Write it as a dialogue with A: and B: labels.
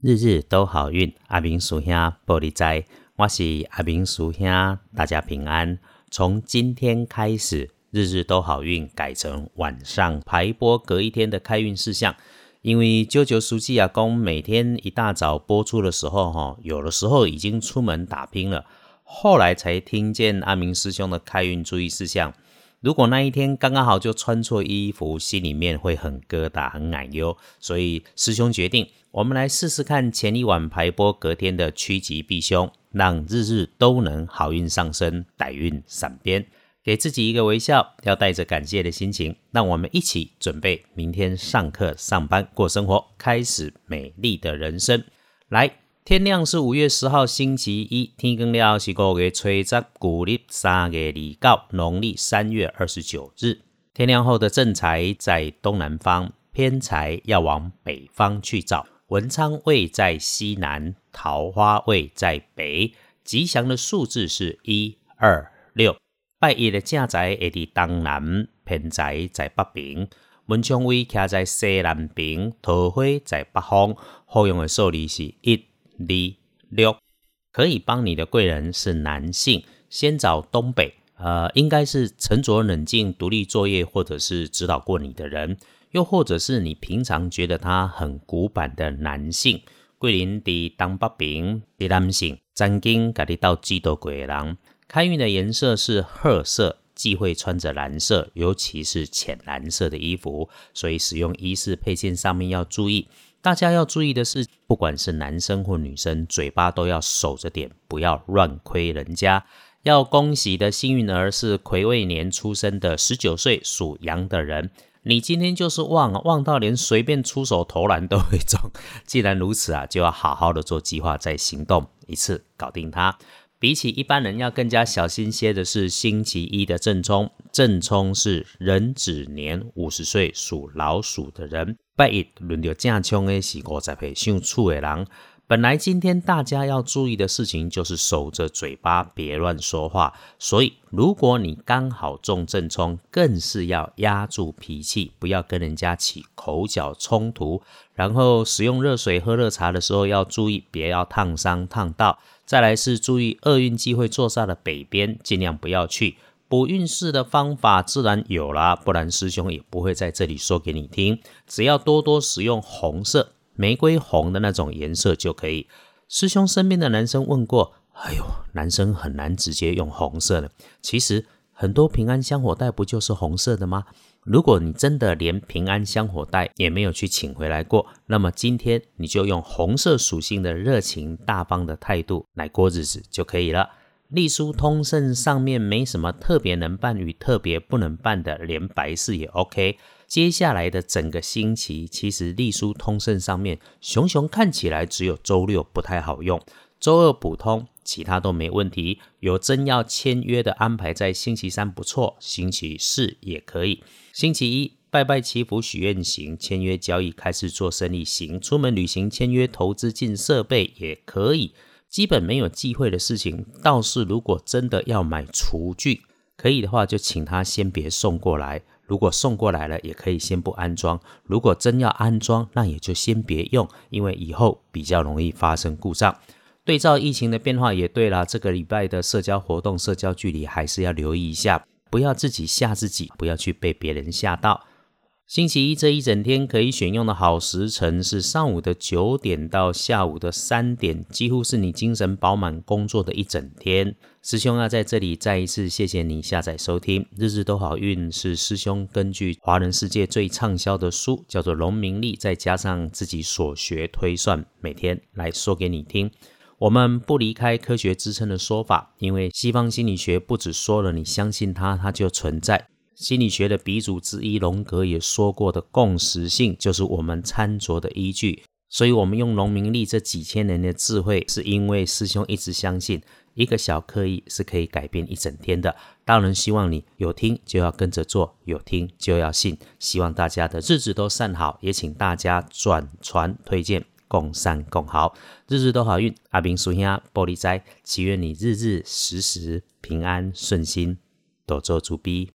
A: 日日都好运，阿明叔兄玻璃斋，我是阿明叔兄，大家平安。从今天开始，日日都好运改成晚上排播隔一天的开运事项。因为九九书记阿公每天一大早播出的时候，哈，有的时候已经出门打拼了，后来才听见阿明师兄的开运注意事项。如果那一天刚刚好就穿错衣服，心里面会很疙瘩、很矮忧，所以师兄决定，我们来试试看前一晚排播隔天的趋吉避凶，让日日都能好运上升、歹运闪边，给自己一个微笑，要带着感谢的心情，让我们一起准备明天上课、上班、过生活，开始美丽的人生。来。天亮是五月十号星期一，天更了是五月初十，古历三月二九，农历三月二十九日。天亮后的正财在东南方，偏财要往北方去找。文昌位在西南，桃花位在北。吉祥的数字是一二六。拜一的正财会伫东南，偏财在北边。文昌位徛在西南边，桃花在北方。好用的数字是一。二六可以帮你的贵人是男性，先找东北，呃，应该是沉着冷静、独立作业，或者是指导过你的人，又或者是你平常觉得他很古板的男性。桂林的当北平的男性，曾经家里到几多鬼人，开运的颜色是褐色，忌讳穿着蓝色，尤其是浅蓝色的衣服，所以使用衣饰配件上面要注意。大家要注意的是，不管是男生或女生，嘴巴都要守着点，不要乱亏人家。要恭喜的幸运儿是癸未年出生的十九岁属羊的人，你今天就是旺，旺到连随便出手投篮都会中。既然如此啊，就要好好的做计划再行动，一次搞定它。比起一般人要更加小心些的是星期一的正冲，正冲是壬子年五十岁属老鼠的人。拜一轮到正冲的是五十岁属处的人。本来今天大家要注意的事情就是守着嘴巴，别乱说话。所以如果你刚好中正冲，更是要压住脾气，不要跟人家起口角冲突。然后使用热水喝热茶的时候要注意，别要烫伤烫到。再来是注意厄运机会坐煞的北边，尽量不要去。补运势的方法自然有啦，不然师兄也不会在这里说给你听。只要多多使用红色、玫瑰红的那种颜色就可以。师兄身边的男生问过，哎呦，男生很难直接用红色的。其实很多平安香火袋不就是红色的吗？如果你真的连平安香火袋也没有去请回来过，那么今天你就用红色属性的热情大方的态度来过日子就可以了。隶书通胜上面没什么特别能办与特别不能办的，连白事也 OK。接下来的整个星期，其实隶书通胜上面熊熊看起来只有周六不太好用，周二补通，其他都没问题。有真要签约的安排在星期三不错，星期四也可以。星期一拜拜祈福许愿行，签约交易开始做生意行，出门旅行签约投资进设备也可以。基本没有忌讳的事情，倒是如果真的要买厨具，可以的话就请他先别送过来。如果送过来了，也可以先不安装。如果真要安装，那也就先别用，因为以后比较容易发生故障。对照疫情的变化也对了，这个礼拜的社交活动、社交距离还是要留意一下，不要自己吓自己，不要去被别人吓到。星期一这一整天可以选用的好时辰是上午的九点到下午的三点，几乎是你精神饱满工作的一整天。师兄要在这里再一次谢谢你下载收听，日日都好运是师兄根据华人世界最畅销的书叫做《农民历》，再加上自己所学推算，每天来说给你听。我们不离开科学支撑的说法，因为西方心理学不只说了你相信它，它就存在。心理学的鼻祖之一荣格也说过的共识性，就是我们参酌的依据。所以，我们用农民历这几千年的智慧，是因为师兄一直相信，一个小刻意是可以改变一整天的。当然，希望你有听就要跟着做，有听就要信。希望大家的日子都善好，也请大家转传推荐，共善共好，日日都好运。阿明叔兄玻璃斋，祈愿你日日时时平安顺心，多做主逼。